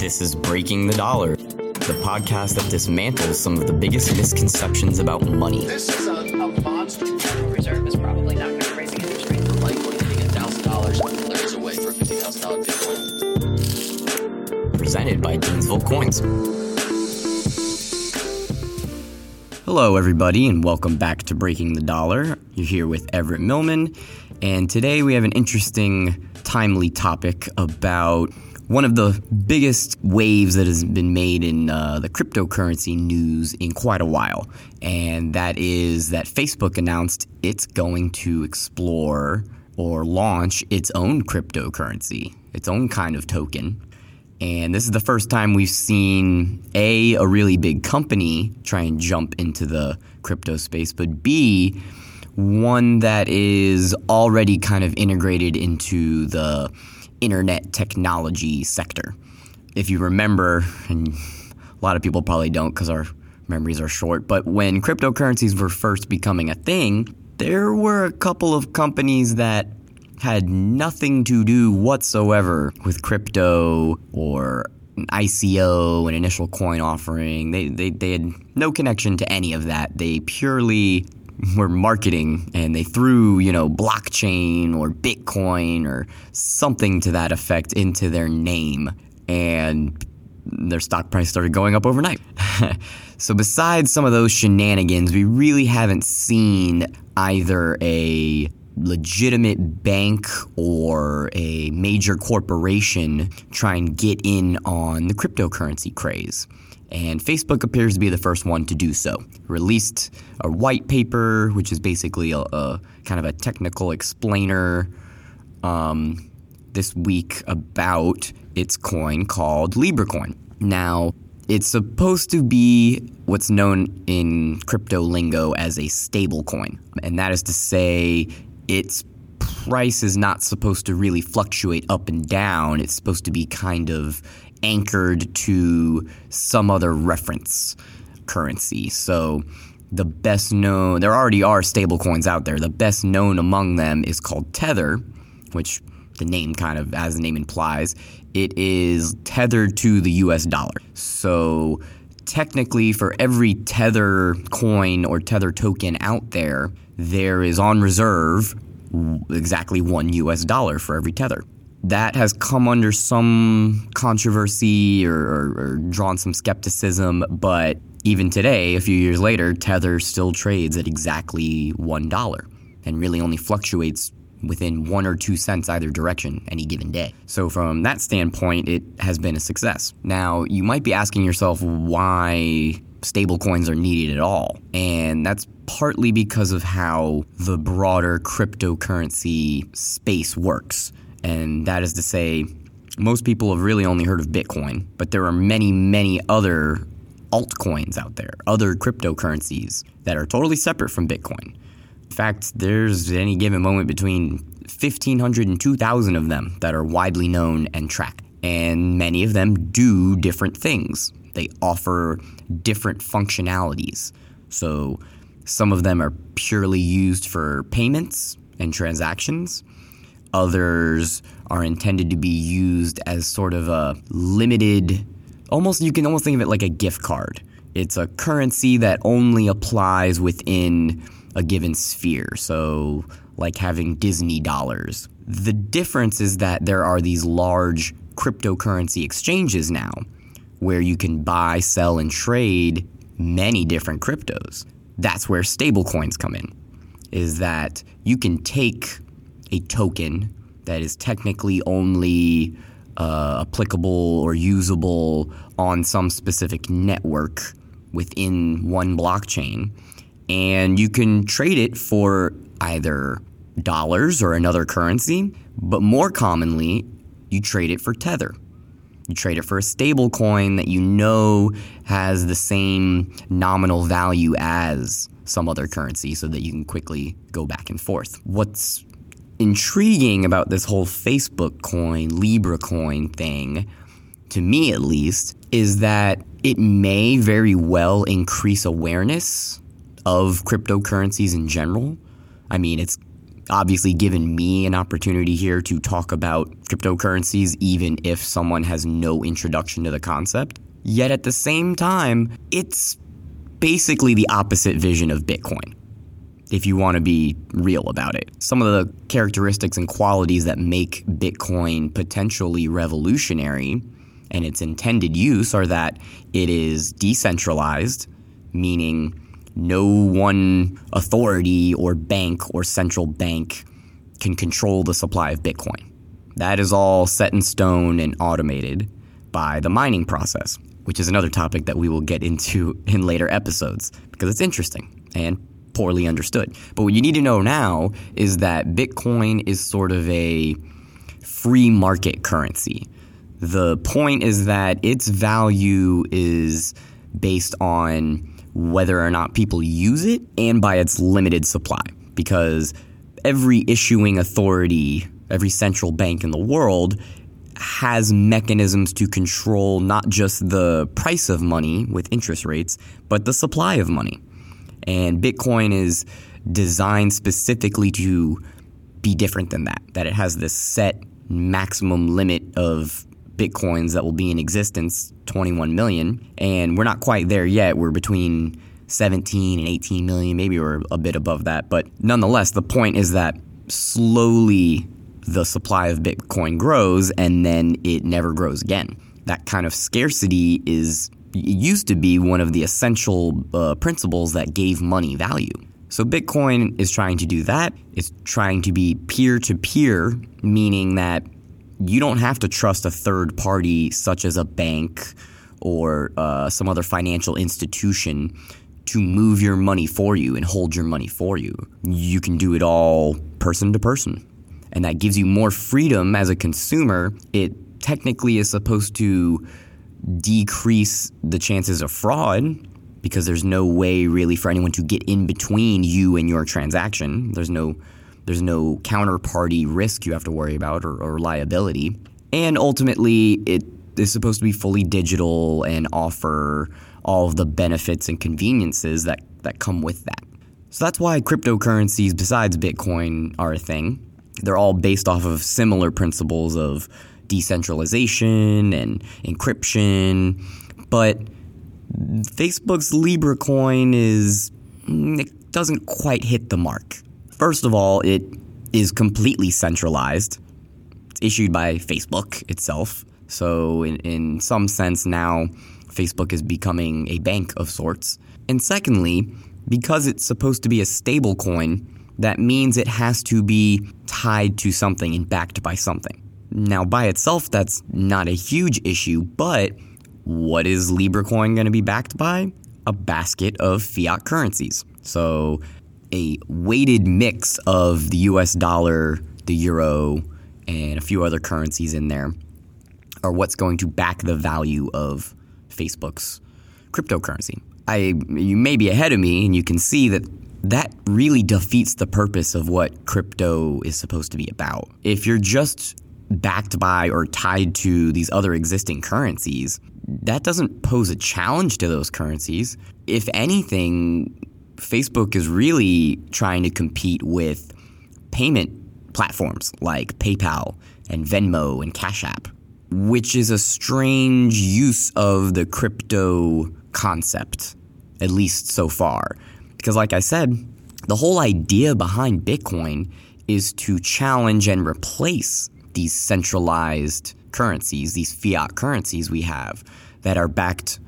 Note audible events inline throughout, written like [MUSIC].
This is Breaking the Dollar, the podcast that dismantles some of the biggest misconceptions about money. This is a, a monster. Federal Reserve is probably not going to raise the interest rate. likely hitting thousand dollars. There is a way for fifty thousand dollar Bitcoin. presented by Gainesville Coins. Hello, everybody, and welcome back to Breaking the Dollar. You're here with Everett Millman, and today we have an interesting, timely topic about one of the biggest waves that has been made in uh, the cryptocurrency news in quite a while, and that is that Facebook announced it's going to explore or launch its own cryptocurrency, its own kind of token. And this is the first time we've seen A, a really big company try and jump into the crypto space, but B, one that is already kind of integrated into the internet technology sector. If you remember, and a lot of people probably don't because our memories are short, but when cryptocurrencies were first becoming a thing, there were a couple of companies that had nothing to do whatsoever with crypto or an ICO, an initial coin offering. They, they, they had no connection to any of that. They purely were marketing and they threw, you know, blockchain or Bitcoin or something to that effect into their name. And their stock price started going up overnight. [LAUGHS] so, besides some of those shenanigans, we really haven't seen either a legitimate bank or a major corporation try and get in on the cryptocurrency craze. And Facebook appears to be the first one to do so. Released a white paper, which is basically a, a kind of a technical explainer um, this week about its coin called LibraCoin. Now, it's supposed to be what's known in crypto lingo as a stable coin. And that is to say, its price is not supposed to really fluctuate up and down. It's supposed to be kind of anchored to some other reference currency. So the best known, there already are stable coins out there. The best known among them is called Tether, which the name kind of, as the name implies, it is tethered to the US dollar. So technically, for every Tether coin or Tether token out there, there is on reserve exactly one US dollar for every Tether. That has come under some controversy or, or, or drawn some skepticism, but even today, a few years later, Tether still trades at exactly $1 and really only fluctuates within one or two cents either direction any given day. So, from that standpoint, it has been a success. Now, you might be asking yourself why stablecoins are needed at all. And that's partly because of how the broader cryptocurrency space works. And that is to say, most people have really only heard of Bitcoin, but there are many, many other altcoins out there, other cryptocurrencies that are totally separate from Bitcoin. In fact, there's any given moment between 1,500 and 2,000 of them that are widely known and tracked. And many of them do different things. They offer different functionalities. So some of them are purely used for payments and transactions. Others are intended to be used as sort of a limited, almost, you can almost think of it like a gift card. It's a currency that only applies within a given sphere. So, like having Disney dollars. The difference is that there are these large cryptocurrency exchanges now where you can buy, sell, and trade many different cryptos. That's where stablecoins come in. Is that you can take a token that is technically only uh, applicable or usable on some specific network within one blockchain, and you can trade it for either dollars or another currency, but more commonly, you trade it for Tether. You trade it for a stable coin that you know has the same nominal value as some other currency so that you can quickly go back and forth. What's intriguing about this whole Facebook coin, Libra coin thing, to me at least, is that it may very well increase awareness of cryptocurrencies in general. I mean, it's obviously given me an opportunity here to talk about cryptocurrencies, even if someone has no introduction to the concept. Yet at the same time, it's basically the opposite vision of Bitcoin if you want to be real about it. Some of the characteristics and qualities that make Bitcoin potentially revolutionary and its intended use are that it is decentralized, meaning no one authority or bank or central bank can control the supply of Bitcoin. That is all set in stone and automated by the mining process, which is another topic that we will get into [LAUGHS] in later episodes because it's interesting and poorly understood. But what you need to know now is that Bitcoin is sort of a free market currency. The point is that its value is based on whether or not people use it and by its limited supply. Because every issuing authority, every central bank in the world has mechanisms to control not just the price of money with interest rates, but the supply of money. And Bitcoin is designed specifically to be different than that, that it has this set maximum limit of bitcoins that will be in existence 21 million and we're not quite there yet. We're between 17 and 18 million maybe we're a bit above that but nonetheless the point is that slowly the supply of bitcoin grows and then it never grows again. That kind of scarcity is used to be one of the essential uh, principles that gave money value. So bitcoin is trying to do that. It's trying to be peer to peer meaning that you don't have to trust a third party such as a bank or uh, some other financial institution to move your money for you and hold your money for you. You can do it all person to person. And that gives you more freedom as a consumer. It technically is supposed to decrease the chances of fraud because there's no way really for anyone to get in between you and your transaction. There's no there's no counterparty risk you have to worry about or, or liability. And ultimately, it is supposed to be fully digital and offer all of the benefits and conveniences that, that come with that. So that's why cryptocurrencies, besides Bitcoin, are a thing. They're all based off of similar principles of decentralization and encryption. But Facebook's Libra coin is, mm, it doesn't quite hit the mark. First of all, it is completely centralized. It's issued by Facebook itself. So, in, in some sense, now Facebook is becoming a bank of sorts. And secondly, because it's supposed to be a stable coin, that means it has to be tied to something and backed by something. Now, by itself, that's not a huge issue, but what is Libra coin going to be backed by? A basket of fiat currencies. So, a weighted mix of the US dollar, the euro, and a few other currencies in there are what's going to back the value of Facebook's cryptocurrency. I you may be ahead of me and you can see that that really defeats the purpose of what crypto is supposed to be about. If you're just backed by or tied to these other existing currencies, that doesn't pose a challenge to those currencies. If anything, Facebook is really trying to compete with payment platforms like PayPal and Venmo and Cash App, which is a strange use of the crypto concept, at least so far. Because, like I said, the whole idea behind Bitcoin is to challenge and replace these centralized currencies, these fiat currencies we have that are backed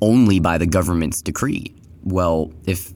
only by the government's decree. Well, if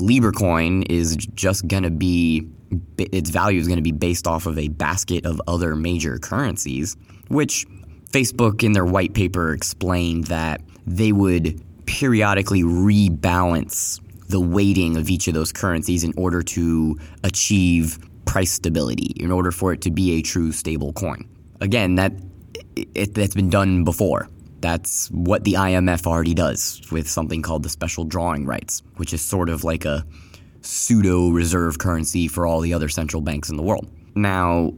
Libra coin is just going to be its value is going to be based off of a basket of other major currencies, which Facebook in their white paper explained that they would periodically rebalance the weighting of each of those currencies in order to achieve price stability, in order for it to be a true stable coin. Again, that it, that's been done before. That's what the IMF already does with something called the special drawing rights, which is sort of like a pseudo reserve currency for all the other central banks in the world. Now,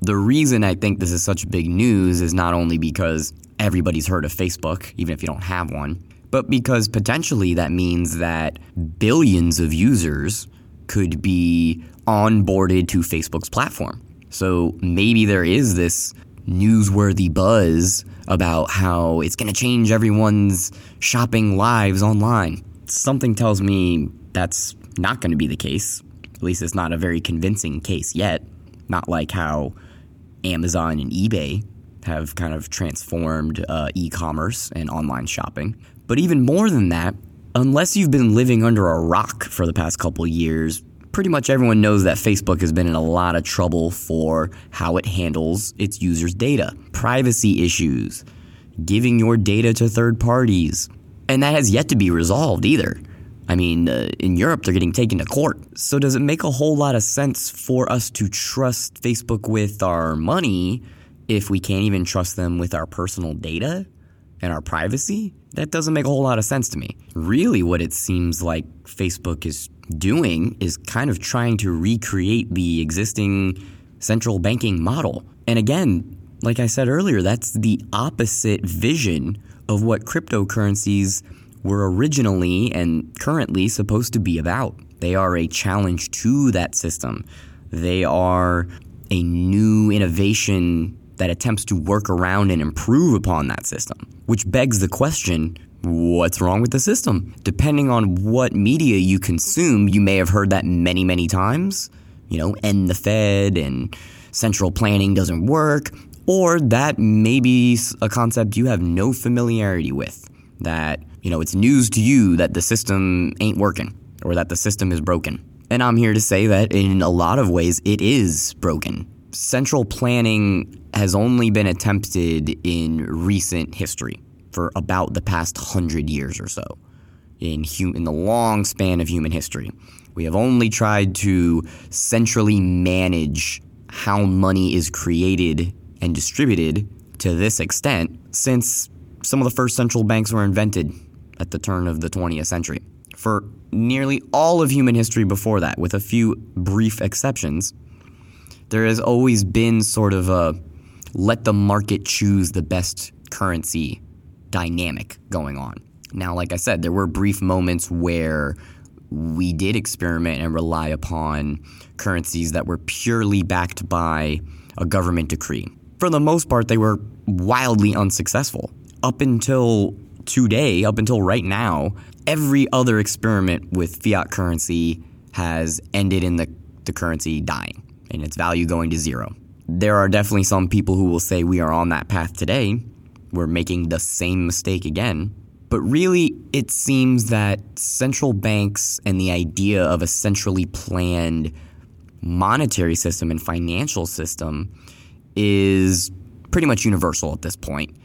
the reason I think this is such big news is not only because everybody's heard of Facebook, even if you don't have one, but because potentially that means that billions of users could be onboarded to Facebook's platform. So maybe there is this newsworthy buzz about how it's going to change everyone's shopping lives online. Something tells me that's not going to be the case. At least it's not a very convincing case yet. Not like how Amazon and eBay have kind of transformed uh, e commerce and online shopping. But even more than that, unless you've been living under a rock for the past couple years, pretty much everyone knows that Facebook has been in a lot of trouble for how it handles its users' data, privacy issues, giving your data to third parties. And that has yet to be resolved either. I mean, uh, in Europe, they're getting taken to court. So, does it make a whole lot of sense for us to trust Facebook with our money if we can't even trust them with our personal data and our privacy? That doesn't make a whole lot of sense to me. Really, what it seems like Facebook is doing is kind of trying to recreate the existing central banking model. And again, like I said earlier, that's the opposite vision of what cryptocurrencies were originally and currently supposed to be about. They are a challenge to that system. They are a new innovation that attempts to work around and improve upon that system, which begs the question what's wrong with the system? Depending on what media you consume, you may have heard that many, many times. You know, end the Fed and central planning doesn't work, or that may be a concept you have no familiarity with. That, you know, it's news to you that the system ain't working or that the system is broken. And I'm here to say that in a lot of ways it is broken. Central planning has only been attempted in recent history for about the past hundred years or so in, hum- in the long span of human history. We have only tried to centrally manage how money is created and distributed to this extent since some of the first central banks were invented at the turn of the 20th century. For nearly all of human history before that, with a few brief exceptions, there has always been sort of a let the market choose the best currency dynamic going on. Now, like I said, there were brief moments where we did experiment and rely upon currencies that were purely backed by a government decree. For the most part, they were wildly unsuccessful. Up until today, up until right now, every other experiment with fiat currency has ended in the, the currency dying and its value going to zero. There are definitely some people who will say we are on that path today. We're making the same mistake again. But really, it seems that central banks and the idea of a centrally planned monetary system and financial system is pretty much universal at this point.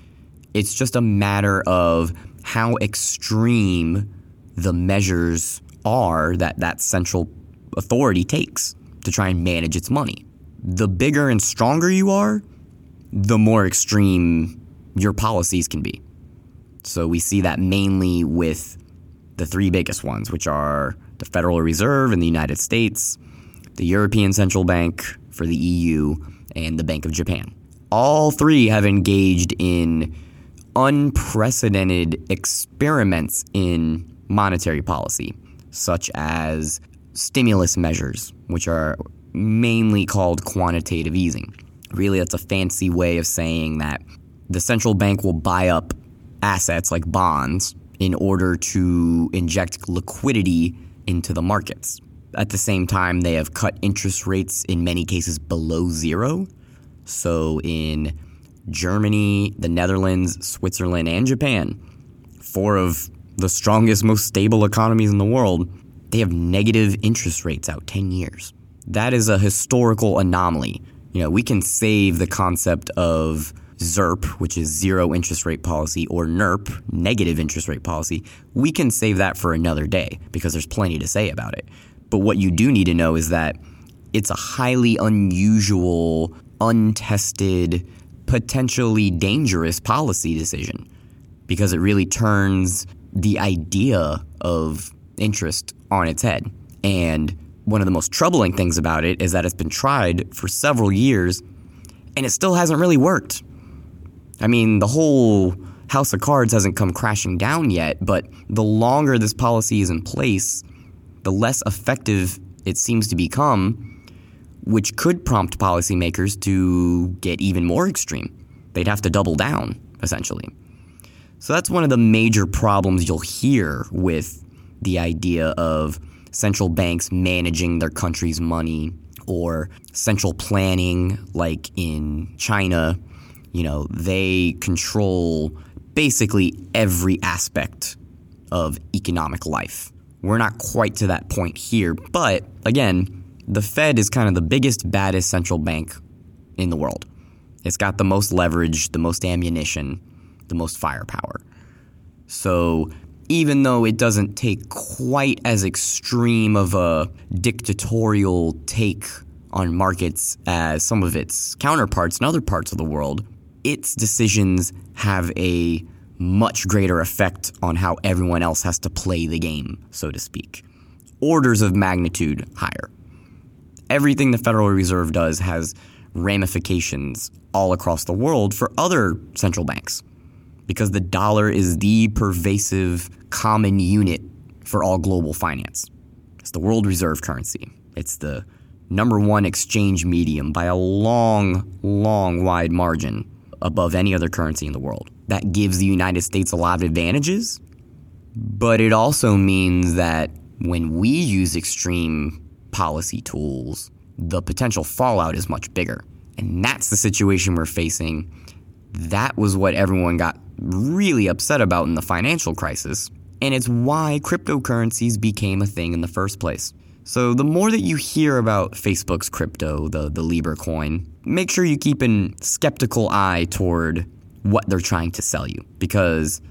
It's just a matter of how extreme the measures are that that central authority takes to try and manage its money. The bigger and stronger you are, the more extreme your policies can be. So we see that mainly with the three biggest ones, which are the Federal Reserve in the United States, the European Central Bank for the EU, and the Bank of Japan. All three have engaged in unprecedented experiments in monetary policy, such as stimulus measures, which are mainly called quantitative easing. Really, that's a fancy way of saying that the central bank will buy up assets like bonds in order to inject liquidity into the markets. At the same time, they have cut interest rates in many cases below zero. So in Germany, the Netherlands, Switzerland, and Japan, four of the strongest, most stable economies in the world, they have negative interest rates out 10 years. That is a historical anomaly. You know, we can save the concept of ZERP, which is zero interest rate policy, or NIRP, negative interest rate policy. We can save that for another day because there's plenty to say about it. But what you do need to know is that it's a highly unusual, untested, potentially dangerous policy decision because it really turns the idea of interest on its head. And one of the most troubling things about it is that it's been tried for several years and it still hasn't really worked. I mean, the whole house of cards hasn't come crashing down yet, but the longer this policy is in place, the less effective it seems to become, which could prompt policymakers to get even more extreme. They'd have to double down, essentially. So that's one of the major problems you'll hear with the idea of central banks managing their country's money or central planning, like in China. You know, they control basically every aspect of economic life. We're not quite to that point here, but again, the Fed is kind of the biggest, baddest central bank in the world. It's got the most leverage, the most ammunition, the most firepower. So even though it doesn't take quite as extreme of a dictatorial take on markets as some of its counterparts in other parts of the world, its decisions have a much greater effect on how everyone else has to play the game, so to speak. Orders of magnitude higher. Everything the Federal Reserve does has ramifications all across the world for other central banks because the dollar is the pervasive common unit for all global finance. It's the world reserve currency. It's the number one exchange medium by a long, long, wide margin above any other currency in the world. That gives the United States a lot of advantages, but it also means that when we use extreme policy tools, the potential fallout is much bigger. And that's the situation we're facing. That was what everyone got really upset about in the financial crisis, and it's why cryptocurrencies became a thing in the first place. So the more that you hear about Facebook's crypto, the, the Libra coin, make sure you keep an skeptical eye toward what they're trying to sell you. Because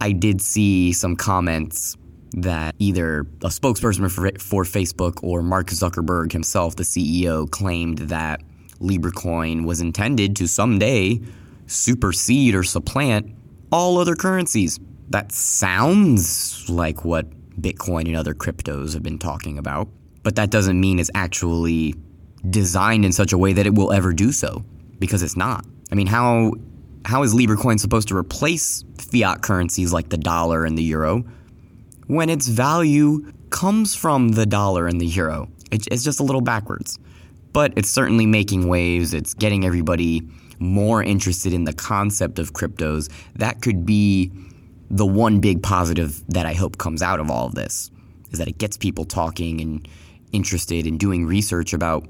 I did see some comments that either a spokesperson for, for Facebook or Mark Zuckerberg himself, the CEO, claimed that Libra coin was intended to someday supersede or supplant all other currencies. That sounds like what Bitcoin and other cryptos have been talking about, but that doesn't mean it's actually designed in such a way that it will ever do so because it's not. I mean, how how is Libra coin supposed to replace fiat currencies like the dollar and the euro when its value comes from the dollar and the euro? It's just a little backwards. But it's certainly making waves. It's getting everybody more interested in the concept of cryptos, that could be the one big positive that I hope comes out of all of this is that it gets people talking and interested in doing research about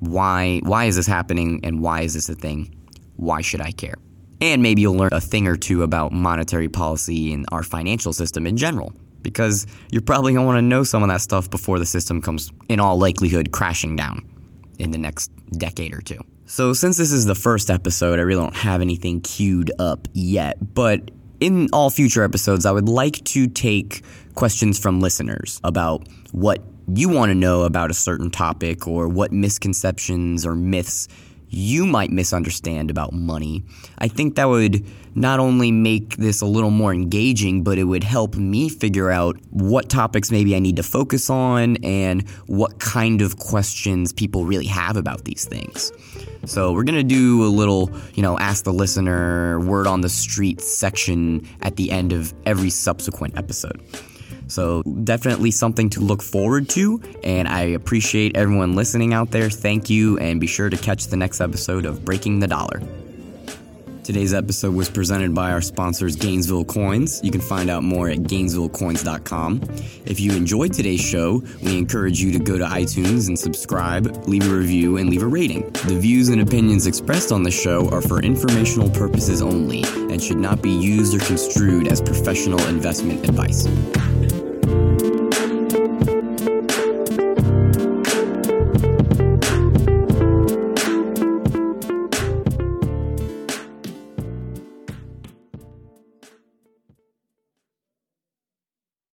why why is this happening and why is this a thing? Why should I care? And maybe you'll learn a thing or two about monetary policy and our financial system in general because you're probably going to want to know some of that stuff before the system comes in all likelihood crashing down in the next decade or two. So, since this is the first episode, I really don't have anything queued up yet. But in all future episodes, I would like to take questions from listeners about what you want to know about a certain topic or what misconceptions or myths you might misunderstand about money. I think that would not only make this a little more engaging, but it would help me figure out what topics maybe I need to focus on and what kind of questions people really have about these things. So we're gonna do a little, you know, ask the listener, word on the street section at the end of every subsequent episode. So, definitely something to look forward to. And I appreciate everyone listening out there. Thank you. And be sure to catch the next episode of Breaking the Dollar. Today's episode was presented by our sponsors, Gainesville Coins. You can find out more at gainesvillecoins.com. If you enjoyed today's show, we encourage you to go to iTunes and subscribe, leave a review, and leave a rating. The views and opinions expressed on the show are for informational purposes only and should not be used or construed as professional investment advice.